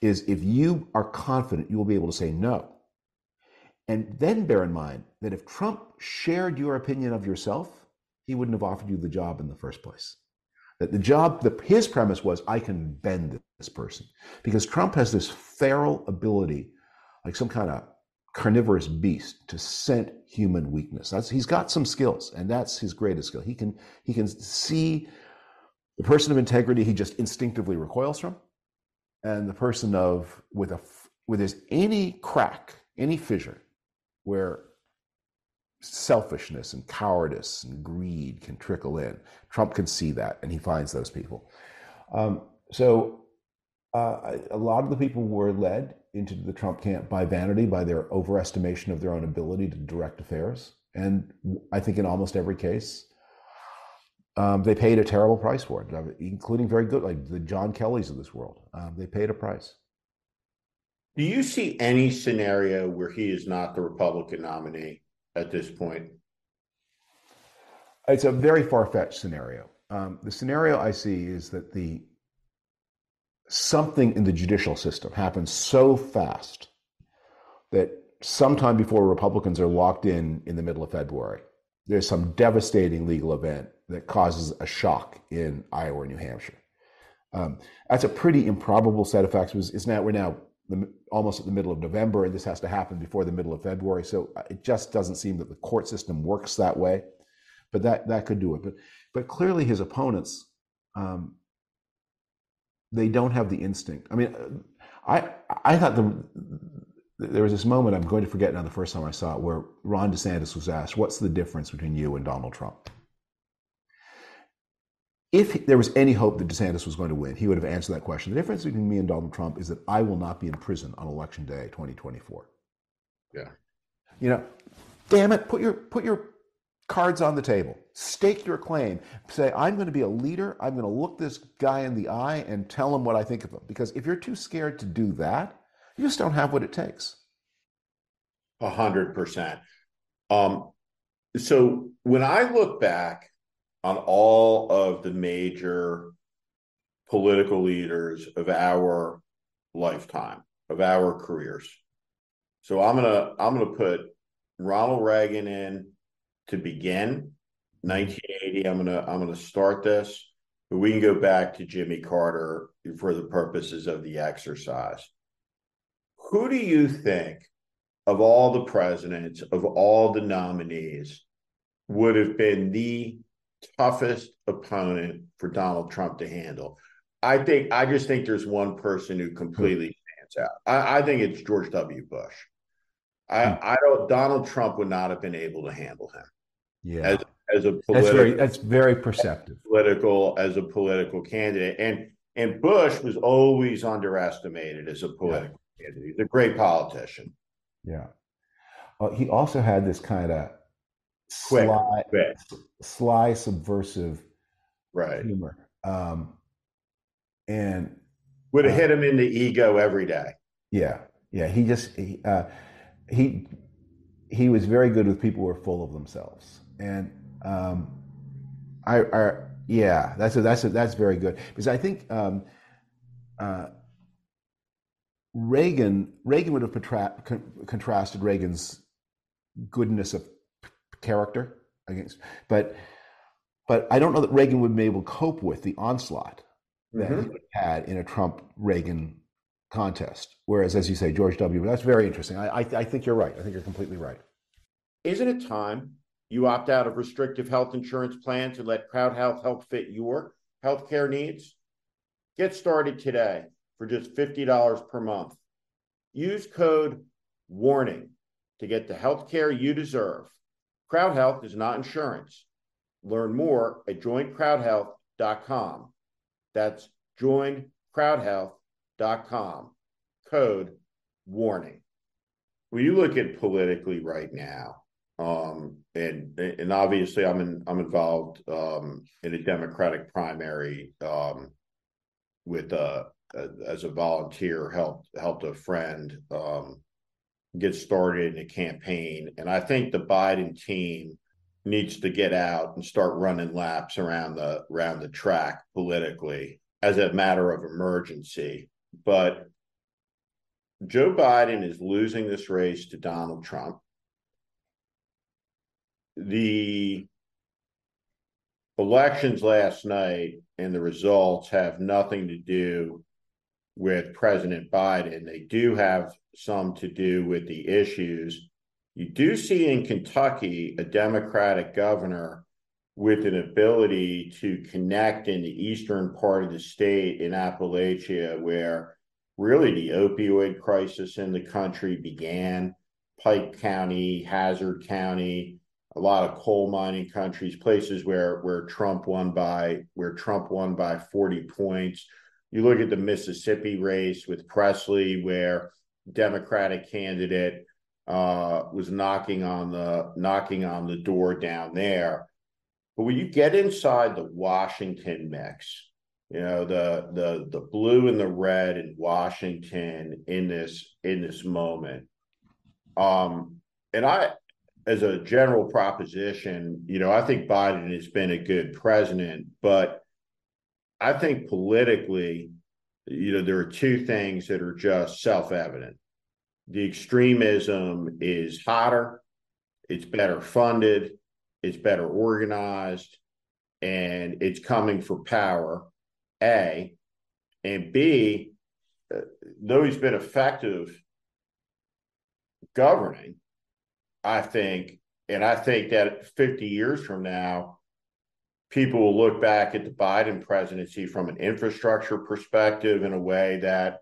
Speaker 2: is if you are confident you will be able to say no. And then bear in mind that if Trump shared your opinion of yourself, he wouldn't have offered you the job in the first place. That the job, the, his premise was, I can bend this person. Because Trump has this feral ability, like some kind of carnivorous beast, to scent human weakness. That's, he's got some skills, and that's his greatest skill. He can, he can see the person of integrity he just instinctively recoils from, and the person of with a with there's any crack, any fissure, where selfishness and cowardice and greed can trickle in. Trump can see that, and he finds those people. Um, so, uh, a lot of the people were led into the Trump camp by vanity, by their overestimation of their own ability to direct affairs, and I think in almost every case, um, they paid a terrible price for it, including very good, like the John Kellys of this world. Um, they paid a price.
Speaker 1: Do you see any scenario where he is not the Republican nominee? at this point?
Speaker 2: It's a very far fetched scenario. Um, the scenario I see is that the something in the judicial system happens so fast that sometime before Republicans are locked in in the middle of February, there's some devastating legal event that causes a shock in Iowa or New Hampshire. Um, that's a pretty improbable set of facts. It's now we're now the, almost at the middle of November, and this has to happen before the middle of February. So uh, it just doesn't seem that the court system works that way. But that that could do it. But but clearly his opponents, um, they don't have the instinct. I mean, uh, I I thought the there was this moment I'm going to forget now the first time I saw it where Ron DeSantis was asked, "What's the difference between you and Donald Trump?" if there was any hope that DeSantis was going to win, he would have answered that question. The difference between me and Donald Trump is that I will not be in prison on election day 2024.
Speaker 1: Yeah.
Speaker 2: You know, damn it, put your put your cards on the table. Stake your claim. Say, I'm going to be a leader. I'm going to look this guy in the eye and tell him what I think of him. Because if you're too scared to do that, you just don't have what it takes.
Speaker 1: A hundred percent. Um, so when I look back on all of the major political leaders of our lifetime, of our careers. So I'm gonna I'm gonna put Ronald Reagan in to begin 1980. I'm gonna I'm gonna start this, but we can go back to Jimmy Carter for the purposes of the exercise. Who do you think of all the presidents, of all the nominees, would have been the toughest opponent for Donald Trump to handle. I think I just think there's one person who completely stands out. I, I think it's George W. Bush. I, hmm. I don't. Donald Trump would not have been able to handle him.
Speaker 2: Yeah,
Speaker 1: as, as a political,
Speaker 2: that's very that's very perceptive.
Speaker 1: Political as a political candidate, and and Bush was always underestimated as a political yeah. candidate. He's a great politician.
Speaker 2: Yeah. Uh, he also had this kind of sly, sly, subversive
Speaker 1: right.
Speaker 2: humor. Um, and
Speaker 1: would have uh, hit him in the ego every day.
Speaker 2: Yeah, yeah. He just he, uh, he he was very good with people who were full of themselves, and um, I, I yeah, that's a, that's a, that's very good because I think um, uh, Reagan Reagan would have con- contrasted Reagan's goodness of character against, but but I don't know that Reagan would be able to cope with the onslaught that mm-hmm. he had in a Trump Reagan contest. Whereas, as you say, George W. That's very interesting. I, I, I think you're right. I think you're completely right.
Speaker 1: Isn't it time you opt out of restrictive health insurance plans and let Crowd Health help fit your healthcare needs? Get started today for just $50 per month. Use code WARNING to get the healthcare you deserve. Crowd Health is not insurance. Learn more at joincrowdhealth.com. That's joincrowdhealth.com. Code warning. When you look at politically right now, um, and and obviously I'm in, I'm involved um, in a Democratic primary um, with uh, as a volunteer helped helped a friend um, get started in a campaign, and I think the Biden team needs to get out and start running laps around the around the track politically as a matter of emergency. But Joe Biden is losing this race to Donald Trump. The elections last night and the results have nothing to do with President Biden. They do have some to do with the issues you do see in Kentucky a Democratic governor with an ability to connect in the eastern part of the state in Appalachia, where really the opioid crisis in the country began. Pike County, Hazard County, a lot of coal mining countries, places where where Trump won by where Trump won by 40 points. You look at the Mississippi race with Presley, where Democratic candidate uh, was knocking on the knocking on the door down there. But when you get inside the Washington mix, you know the the the blue and the red in Washington in this in this moment. Um, and I, as a general proposition, you know, I think Biden has been a good president, but I think politically, you know, there are two things that are just self evident the extremism is hotter, it's better funded, it's better organized, and it's coming for power. A and B, uh, though he's been effective governing, I think, and I think that 50 years from now, people will look back at the Biden presidency from an infrastructure perspective in a way that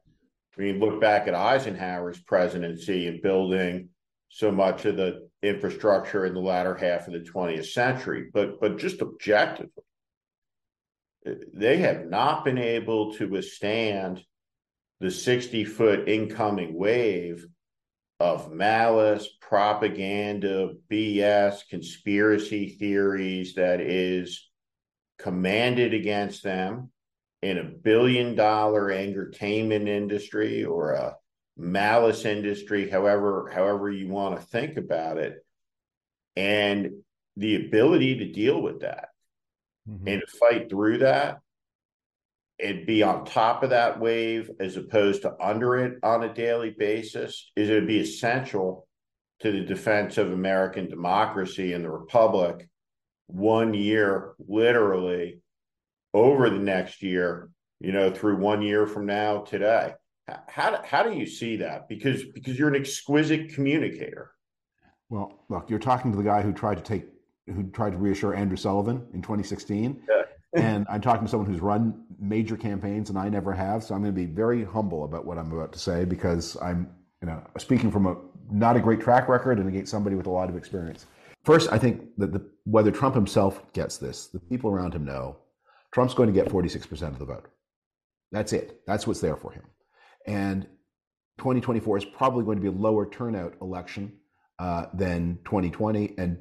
Speaker 1: I mean, look back at Eisenhower's presidency and building so much of the infrastructure in the latter half of the 20th century, but but just objectively, they have not been able to withstand the 60 foot incoming wave of malice, propaganda, BS, conspiracy theories that is commanded against them in a billion dollar entertainment industry or a malice industry however however you want to think about it and the ability to deal with that mm-hmm. and to fight through that and be on top of that wave as opposed to under it on a daily basis is it be essential to the defense of American democracy and the republic one year literally over the next year, you know, through one year from now today. How, how do you see that? Because because you're an exquisite communicator.
Speaker 2: Well, look, you're talking to the guy who tried to take who tried to reassure Andrew Sullivan in 2016. Yeah. And I'm talking to someone who's run major campaigns, and I never have. So I'm going to be very humble about what I'm about to say because I'm, you know, speaking from a not a great track record and against somebody with a lot of experience. First, I think that the, whether Trump himself gets this, the people around him know Trump's going to get 46% of the vote. That's it. That's what's there for him. And 2024 is probably going to be a lower turnout election uh, than 2020. And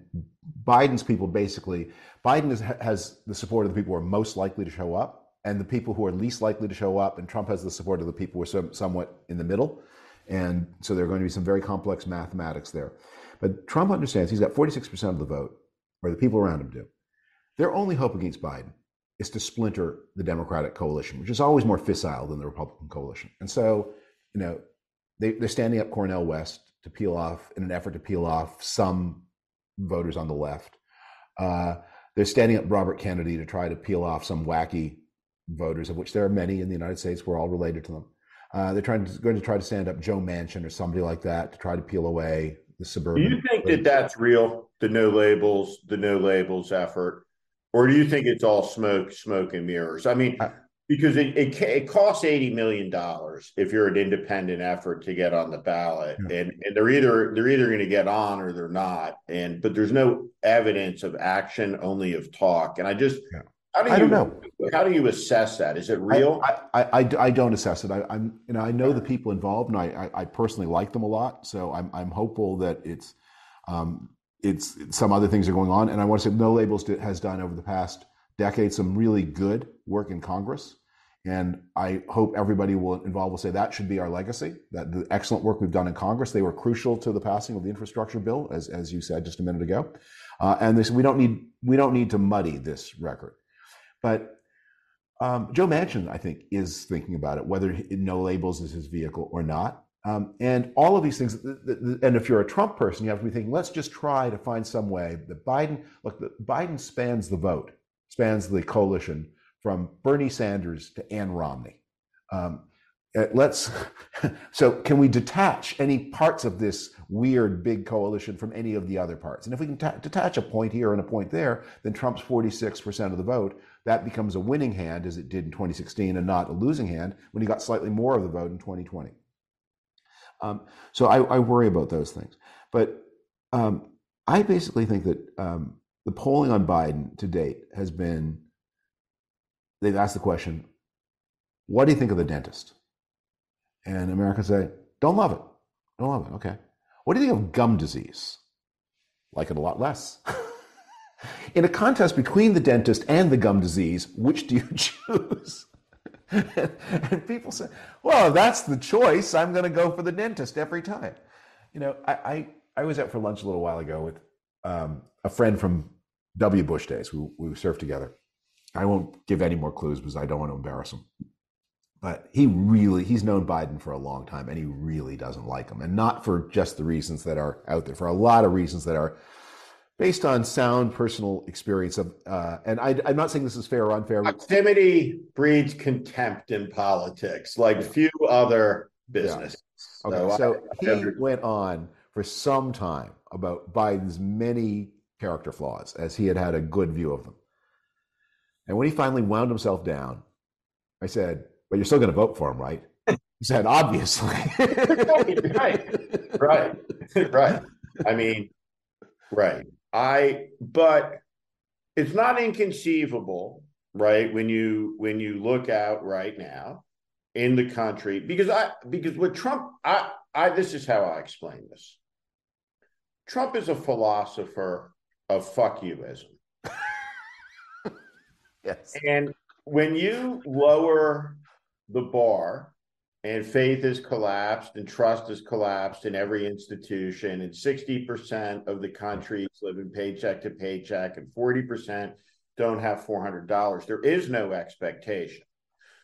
Speaker 2: Biden's people basically, Biden is, has the support of the people who are most likely to show up, and the people who are least likely to show up. And Trump has the support of the people who are some, somewhat in the middle. And so there are going to be some very complex mathematics there. But Trump understands he's got 46% of the vote, or the people around him do. Their only hope against Biden is to splinter the Democratic coalition, which is always more fissile than the Republican coalition. And so, you know, they, they're standing up Cornel West to peel off in an effort to peel off some voters on the left. Uh, they're standing up Robert Kennedy to try to peel off some wacky voters, of which there are many in the United States. We're all related to them. Uh, they're trying to, going to try to stand up Joe Manchin or somebody like that to try to peel away the suburban.
Speaker 1: Do you think that that's real? The no labels, the no labels effort, or do you think it's all smoke, smoke and mirrors? I mean, I, because it, it, it costs eighty million dollars if you're an independent effort to get on the ballot, yeah. and and they're either they're either going to get on or they're not, and but there's no evidence of action, only of talk, and I just. Yeah. How do you, I don't know. How do you assess that? Is it real?
Speaker 2: I, I, I, I don't assess it. I, am you know I know the people involved, and I, I, personally like them a lot. So I'm I'm hopeful that it's um, it's some other things are going on. And I want to say No Labels has done over the past decade some really good work in Congress. And I hope everybody will involved will say that should be our legacy. That the excellent work we've done in Congress, they were crucial to the passing of the infrastructure bill, as as you said just a minute ago. Uh, and this we don't need we don't need to muddy this record. But um, Joe Manchin, I think, is thinking about it, whether no labels is his vehicle or not. Um, and all of these things, and if you're a Trump person, you have to be thinking, let's just try to find some way that Biden, look, Biden spans the vote, spans the coalition from Bernie Sanders to Ann Romney. Um, uh, let's [laughs] so can we detach any parts of this weird big coalition from any of the other parts? And if we can ta- detach a point here and a point there then trump's 46% of the vote. That becomes a winning hand as it did in 2016 and not a losing hand when he got slightly more of the vote in 2020 um, so I, I, worry about those things. But um, i basically think that um, the polling on biden to date has been they've asked the question what do you think of the dentist and Americans say, don't love it. Don't love it. Okay. What do you think of gum disease? Like it a lot less. [laughs] In a contest between the dentist and the gum disease, which do you [laughs] choose? [laughs] and people say, well, that's the choice. I'm going to go for the dentist every time. You know, I, I, I was out for lunch a little while ago with um, a friend from W. Bush days. We, we surfed together. I won't give any more clues because I don't want to embarrass him but he really he's known Biden for a long time and he really doesn't like him and not for just the reasons that are out there for a lot of reasons that are based on sound personal experience of uh, and I, am not saying this is fair or unfair
Speaker 1: proximity breeds contempt in politics like few other businesses
Speaker 2: yeah. okay so, so I, he went on for some time about biden's many character flaws as he had had a good view of them and when he finally wound himself down i said but you're still going to vote for him, right? [laughs] He said, obviously.
Speaker 1: right, right, right. I mean, right. I, but it's not inconceivable, right? When you when you look out right now in the country, because I because with Trump, I I this is how I explain this. Trump is a philosopher of fuck youism. [laughs] yes. And when you lower the bar and faith is collapsed and trust is collapsed in every institution and 60% of the country is living paycheck to paycheck and 40% don't have $400 there is no expectation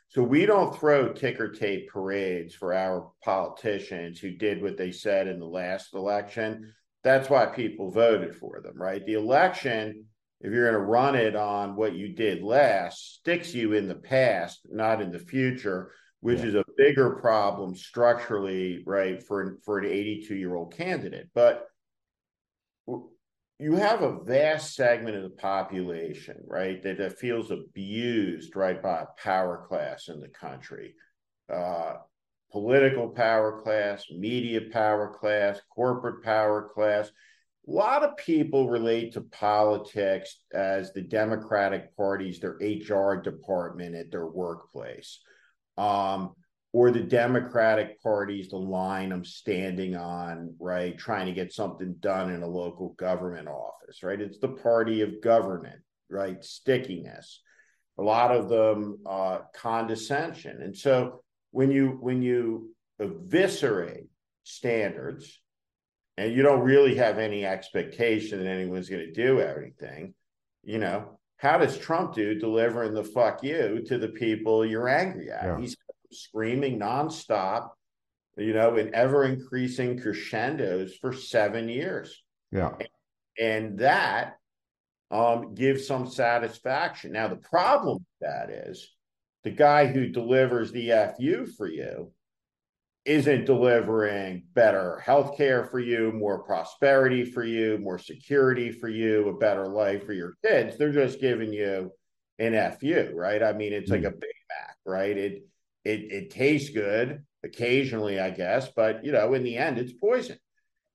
Speaker 1: so we don't throw ticker tape parades for our politicians who did what they said in the last election that's why people voted for them right the election if you're going to run it on what you did last, sticks you in the past, not in the future, which yeah. is a bigger problem structurally, right, for for an 82 year old candidate. But you have a vast segment of the population, right, that, that feels abused, right, by a power class in the country. Uh, political power class, media power class, corporate power class. A lot of people relate to politics as the Democratic Party's their HR department at their workplace. Um, or the Democratic Party's the line I'm standing on, right? Trying to get something done in a local government office, right? It's the party of government, right? Stickiness. A lot of them uh, condescension. And so when you when you eviscerate standards and you don't really have any expectation that anyone's going to do anything, you know, how does Trump do delivering the fuck you to the people you're angry at? Yeah. He's screaming nonstop, you know, in ever increasing crescendos for seven years.
Speaker 2: Yeah.
Speaker 1: And that um, gives some satisfaction. Now, the problem with that is the guy who delivers the FU for you isn't delivering better health care for you, more prosperity for you, more security for you, a better life for your kids. They're just giving you an FU, right? I mean, it's like a hmm. Big Mac, right? It it it tastes good occasionally, I guess, but you know, in the end, it's poison.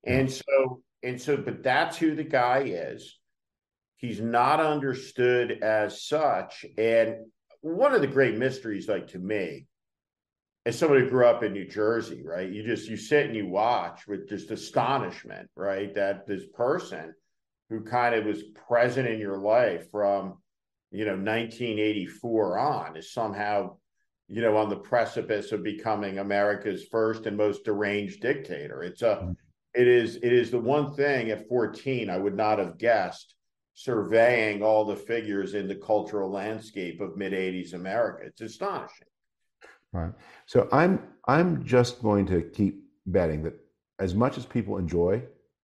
Speaker 1: Hmm. And so and so, but that's who the guy is. He's not understood as such. And one of the great mysteries, like to me, as somebody who grew up in New Jersey, right? You just you sit and you watch with just astonishment, right? That this person who kind of was present in your life from you know 1984 on is somehow you know, on the precipice of becoming America's first and most deranged dictator. It's a, mm-hmm. it is, it is the one thing at 14 I would not have guessed surveying all the figures in the cultural landscape of mid 80s America. It's astonishing.
Speaker 2: Right. So I'm, I'm just going to keep betting that as much as people enjoy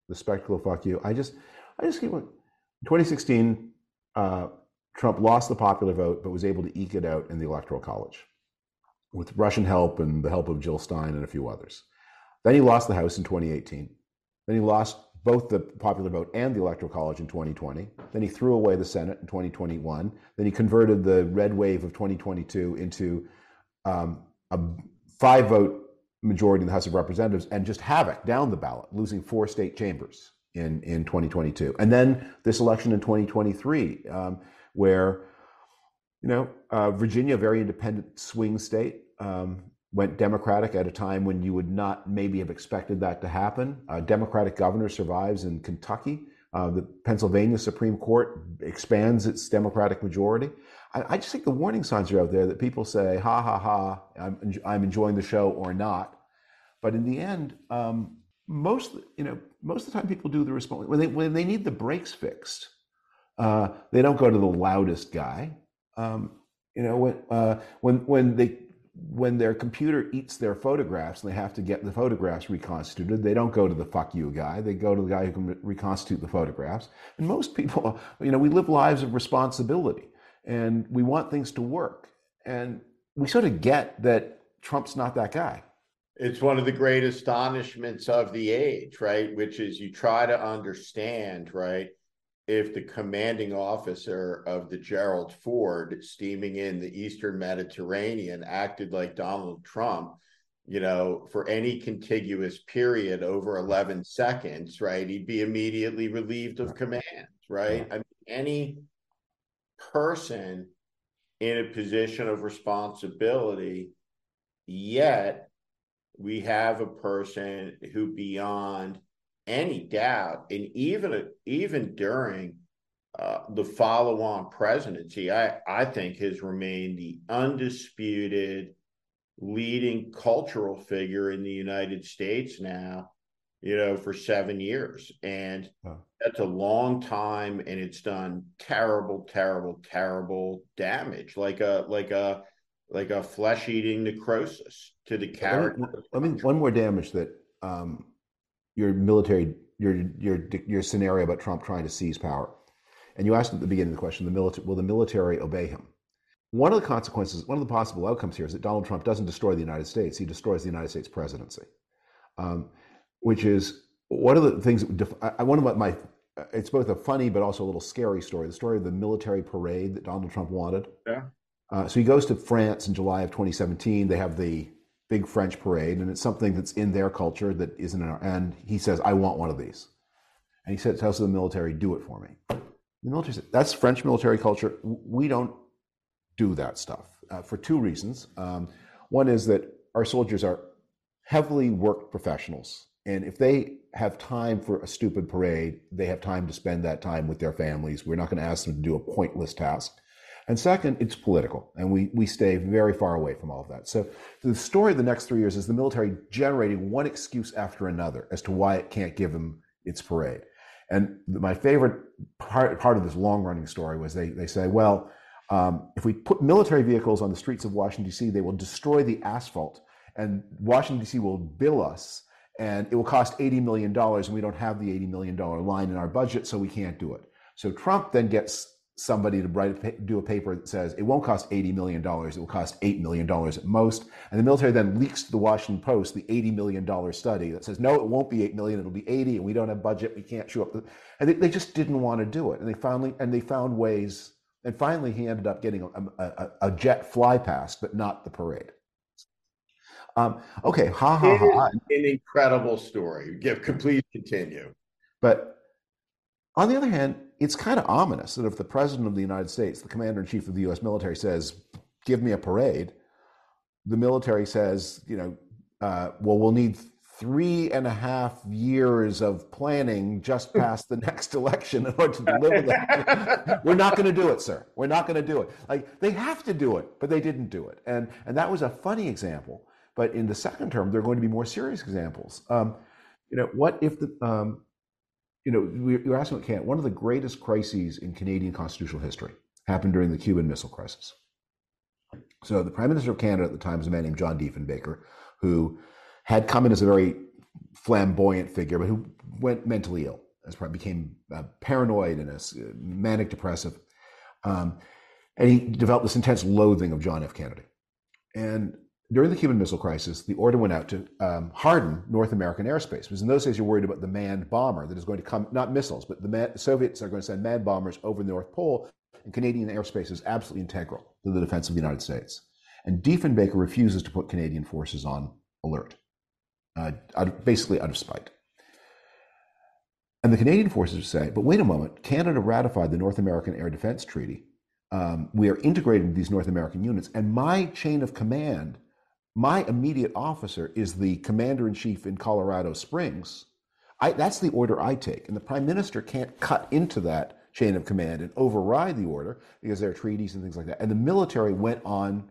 Speaker 2: the spectacle of fuck you, I just, I just keep, 2016, uh, Trump lost the popular vote, but was able to eke it out in the electoral college with Russian help and the help of Jill Stein and a few others. Then he lost the House in 2018. Then he lost both the popular vote and the Electoral College in 2020. Then he threw away the Senate in 2021. Then he converted the red wave of 2022 into um, a five vote majority in the House of Representatives and just havoc down the ballot, losing four state chambers in, in 2022. And then this election in 2023, um, where you know, uh, Virginia, very independent swing state, um, went Democratic at a time when you would not maybe have expected that to happen. A Democratic governor survives in Kentucky. Uh, the Pennsylvania Supreme Court expands its Democratic majority. I, I, just think the warning signs are out there that people say, ha ha ha, I'm, I'm enjoying the show or not. But in the end, um, most, you know, most of the time people do the response when they, when they need the brakes fixed. Uh, they don't go to the loudest guy. Um, you know, when uh, when when they when their computer eats their photographs and they have to get the photographs reconstituted, they don't go to the fuck you guy. They go to the guy who can reconstitute the photographs. And most people, [laughs] you know, we live lives of responsibility and we want things to work. And we sort of get that Trump's not that guy.
Speaker 1: It's one of the great astonishments of the age, right? Which is you try to understand, right? If the commanding officer of the Gerald Ford steaming in the Eastern Mediterranean acted like Donald Trump, you know, for any contiguous period over 11 seconds, right, he'd be immediately relieved of command, right? I mean, any person in a position of responsibility, yet we have a person who beyond any doubt, and even even during uh, the follow-on presidency, I I think has remained the undisputed leading cultural figure in the United States now. You know, for seven years, and huh. that's a long time, and it's done terrible, terrible, terrible damage, like a like a like a flesh-eating necrosis to the character.
Speaker 2: I mean, one more damage that um, your military your your your scenario about Trump trying to seize power, and you asked at the beginning of the question: the military will the military obey him? One of the consequences, one of the possible outcomes here is that Donald Trump doesn't destroy the United States; he destroys the United States presidency, um, which is one of the things. That I, one of my it's both a funny but also a little scary story. The story of the military parade that Donald Trump wanted.
Speaker 1: Yeah.
Speaker 2: Uh, so he goes to France in July of 2017. They have the big French parade, and it's something that's in their culture that isn't in our. And he says, "I want one of these," and he said, tells the military, "Do it for me." The military said, "That's French military culture. We don't do that stuff uh, for two reasons. Um, one is that our soldiers are heavily worked professionals, and if they have time for a stupid parade, they have time to spend that time with their families. We're not going to ask them to do a pointless task." And second, it's political, and we, we stay very far away from all of that. So the story of the next three years is the military generating one excuse after another as to why it can't give them its parade. And my favorite part, part of this long running story was they, they say, well, um, if we put military vehicles on the streets of Washington, D.C., they will destroy the asphalt, and Washington, D.C. will bill us, and it will cost $80 million, and we don't have the $80 million line in our budget, so we can't do it. So Trump then gets somebody to write do a paper that says it won't cost $80 million, it will cost $8 million at most. And the military then leaks to the Washington Post the $80 million study that says, no, it won't be 8 million, it'll be 80, and we don't have budget, we can't show up. And they, they just didn't want to do it. And they finally, and they found ways, and finally he ended up getting a, a, a jet fly past, but not the parade. Um, okay, ha ha ha.
Speaker 1: An incredible story. Give, please continue.
Speaker 2: But on the other hand, it's kind of ominous that if the president of the United States, the commander in chief of the U.S. military, says, "Give me a parade," the military says, "You know, uh, well, we'll need three and a half years of planning just [laughs] past the next election in order to deliver that. [laughs] We're not going to do it, sir. We're not going to do it. Like they have to do it, but they didn't do it, and and that was a funny example. But in the second term, there are going to be more serious examples. Um, you know, what if the um, you know, you're asking what can One of the greatest crises in Canadian constitutional history happened during the Cuban Missile Crisis. So the Prime Minister of Canada at the time was a man named John Diefenbaker, who had come in as a very flamboyant figure, but who went mentally ill, as became uh, paranoid and a uh, manic depressive, um, and he developed this intense loathing of John F. Kennedy. And during the Cuban Missile Crisis, the order went out to um, harden North American airspace. Because in those days, you're worried about the manned bomber that is going to come, not missiles, but the man, Soviets are going to send manned bombers over the North Pole, and Canadian airspace is absolutely integral to the defense of the United States. And Diefenbaker refuses to put Canadian forces on alert, uh, out, basically out of spite. And the Canadian forces say, but wait a moment, Canada ratified the North American Air Defense Treaty. Um, we are integrating these North American units, and my chain of command my immediate officer is the commander in chief in Colorado Springs. I, that's the order I take. And the prime minister can't cut into that chain of command and override the order because there are treaties and things like that. And the military went on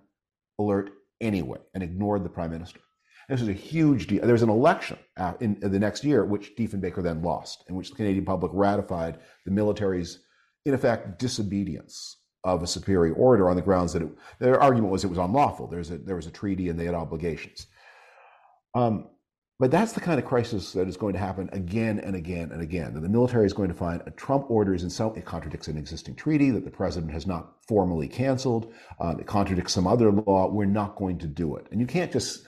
Speaker 2: alert anyway and ignored the prime minister. This was a huge deal. There was an election in, the next year, which Diefenbaker then lost, in which the Canadian public ratified the military's, in effect, disobedience of a superior order on the grounds that it, their argument was it was unlawful. There's a, there was a treaty and they had obligations. Um, but that's the kind of crisis that is going to happen again and again and again. That the military is going to find a Trump order is in some it contradicts an existing treaty that the president has not formally canceled. Uh, it contradicts some other law. We're not going to do it. And you can't just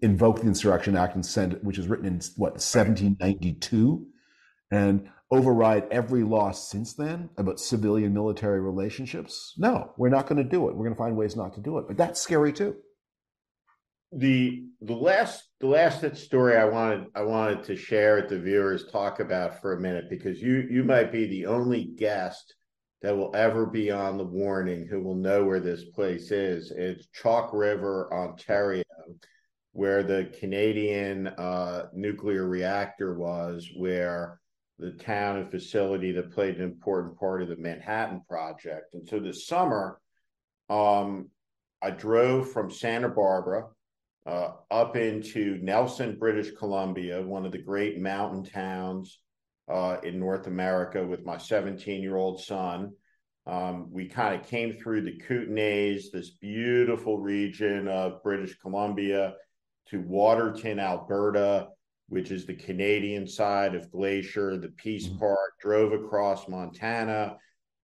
Speaker 2: invoke the Insurrection Act and send which is written in what 1792, and override every law since then about civilian military relationships? No, we're not going to do it. We're going to find ways not to do it. But that's scary too.
Speaker 1: The the last the last story I wanted I wanted to share with the viewers talk about for a minute because you you might be the only guest that will ever be on the warning who will know where this place is. It's Chalk River, Ontario, where the Canadian uh, nuclear reactor was, where the town and facility that played an important part of the Manhattan Project. And so this summer, um, I drove from Santa Barbara uh, up into Nelson, British Columbia, one of the great mountain towns uh, in North America, with my 17 year old son. Um, we kind of came through the Kootenays, this beautiful region of British Columbia, to Waterton, Alberta which is the Canadian side of Glacier, the Peace mm-hmm. Park, drove across Montana,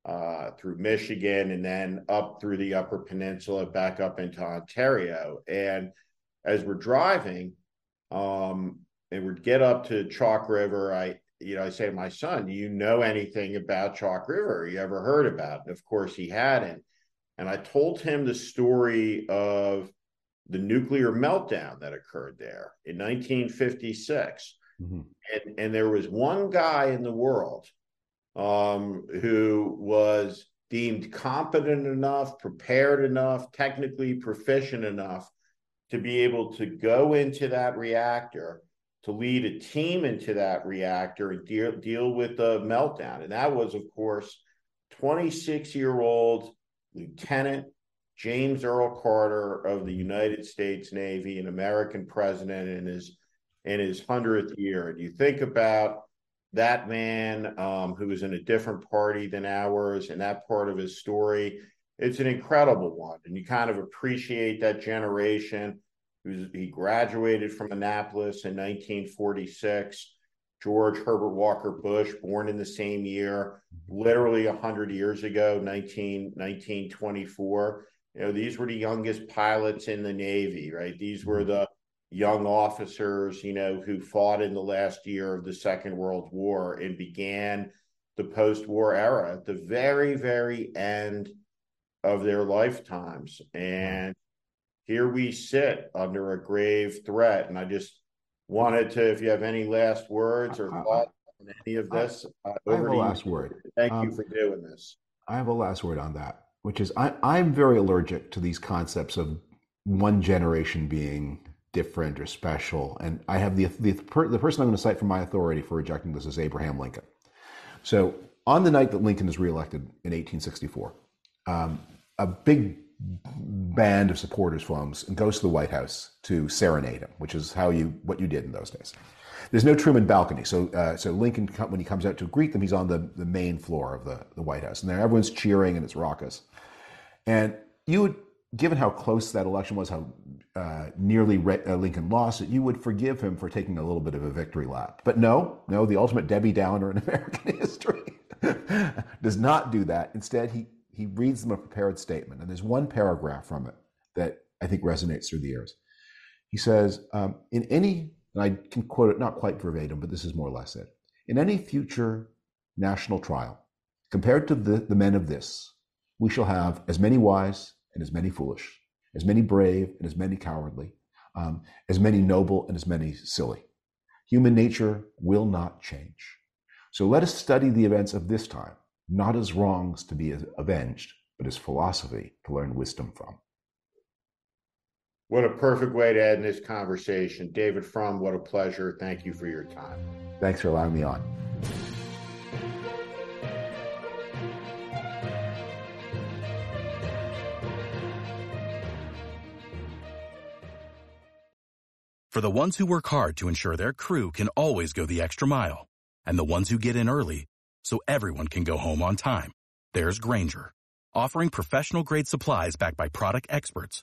Speaker 1: uh, through Michigan, and then up through the Upper Peninsula, back up into Ontario. And as we're driving, um, and we'd get up to Chalk River, I you know, I say to my son, "Do you know anything about Chalk River? You ever heard about?" it? And of course, he hadn't. And I told him the story of the nuclear meltdown that occurred there in 1956. Mm-hmm. And, and there was one guy in the world um, who was deemed competent enough, prepared enough, technically proficient enough to be able to go into that reactor, to lead a team into that reactor and deal, deal with the meltdown. And that was, of course, 26 year old Lieutenant James Earl Carter of the United States Navy, an American president in his in his hundredth year. And you think about that man um, who was in a different party than ours and that part of his story. It's an incredible one, and you kind of appreciate that generation. He graduated from Annapolis in 1946. George Herbert Walker Bush, born in the same year, literally 100 years ago, 19, 1924. You know, these were the youngest pilots in the Navy, right? These were mm-hmm. the young officers, you know, who fought in the last year of the Second World War and began the post war era at the very, very end of their lifetimes. And here we sit under a grave threat. And I just wanted to, if you have any last words or thoughts on any of this,
Speaker 2: I, uh, I have a last word.
Speaker 1: Thank um, you for doing this.
Speaker 2: I have a last word on that, which is I, I'm very allergic to these concepts of one generation being different or special. And I have the the, the person I'm going to cite for my authority for rejecting this is Abraham Lincoln. So on the night that Lincoln is reelected in 1864, um, a big band of supporters forms and goes to the White House to serenade him, which is how you what you did in those days. There's no Truman balcony, so uh, so Lincoln when he comes out to greet them, he's on the, the main floor of the, the White House, and there everyone's cheering and it's raucous. And you would, given how close that election was, how uh, nearly re- uh, Lincoln lost it, you would forgive him for taking a little bit of a victory lap. But no, no, the ultimate Debbie Downer in [laughs] American history [laughs] does not do that. Instead, he he reads them a prepared statement, and there's one paragraph from it that I think resonates through the years. He says, um, "In any," and I can quote it not quite verbatim, but this is more or less it. In any future national trial, compared to the, the men of this, we shall have as many wise and as many foolish, as many brave and as many cowardly, um, as many noble and as many silly. Human nature will not change. So let us study the events of this time, not as wrongs to be avenged, but as philosophy to learn wisdom from.
Speaker 1: What a perfect way to end this conversation. David Frum, what a pleasure. Thank you for your time.
Speaker 2: Thanks for allowing me on.
Speaker 4: For the ones who work hard to ensure their crew can always go the extra mile, and the ones who get in early so everyone can go home on time, there's Grainger, offering professional grade supplies backed by product experts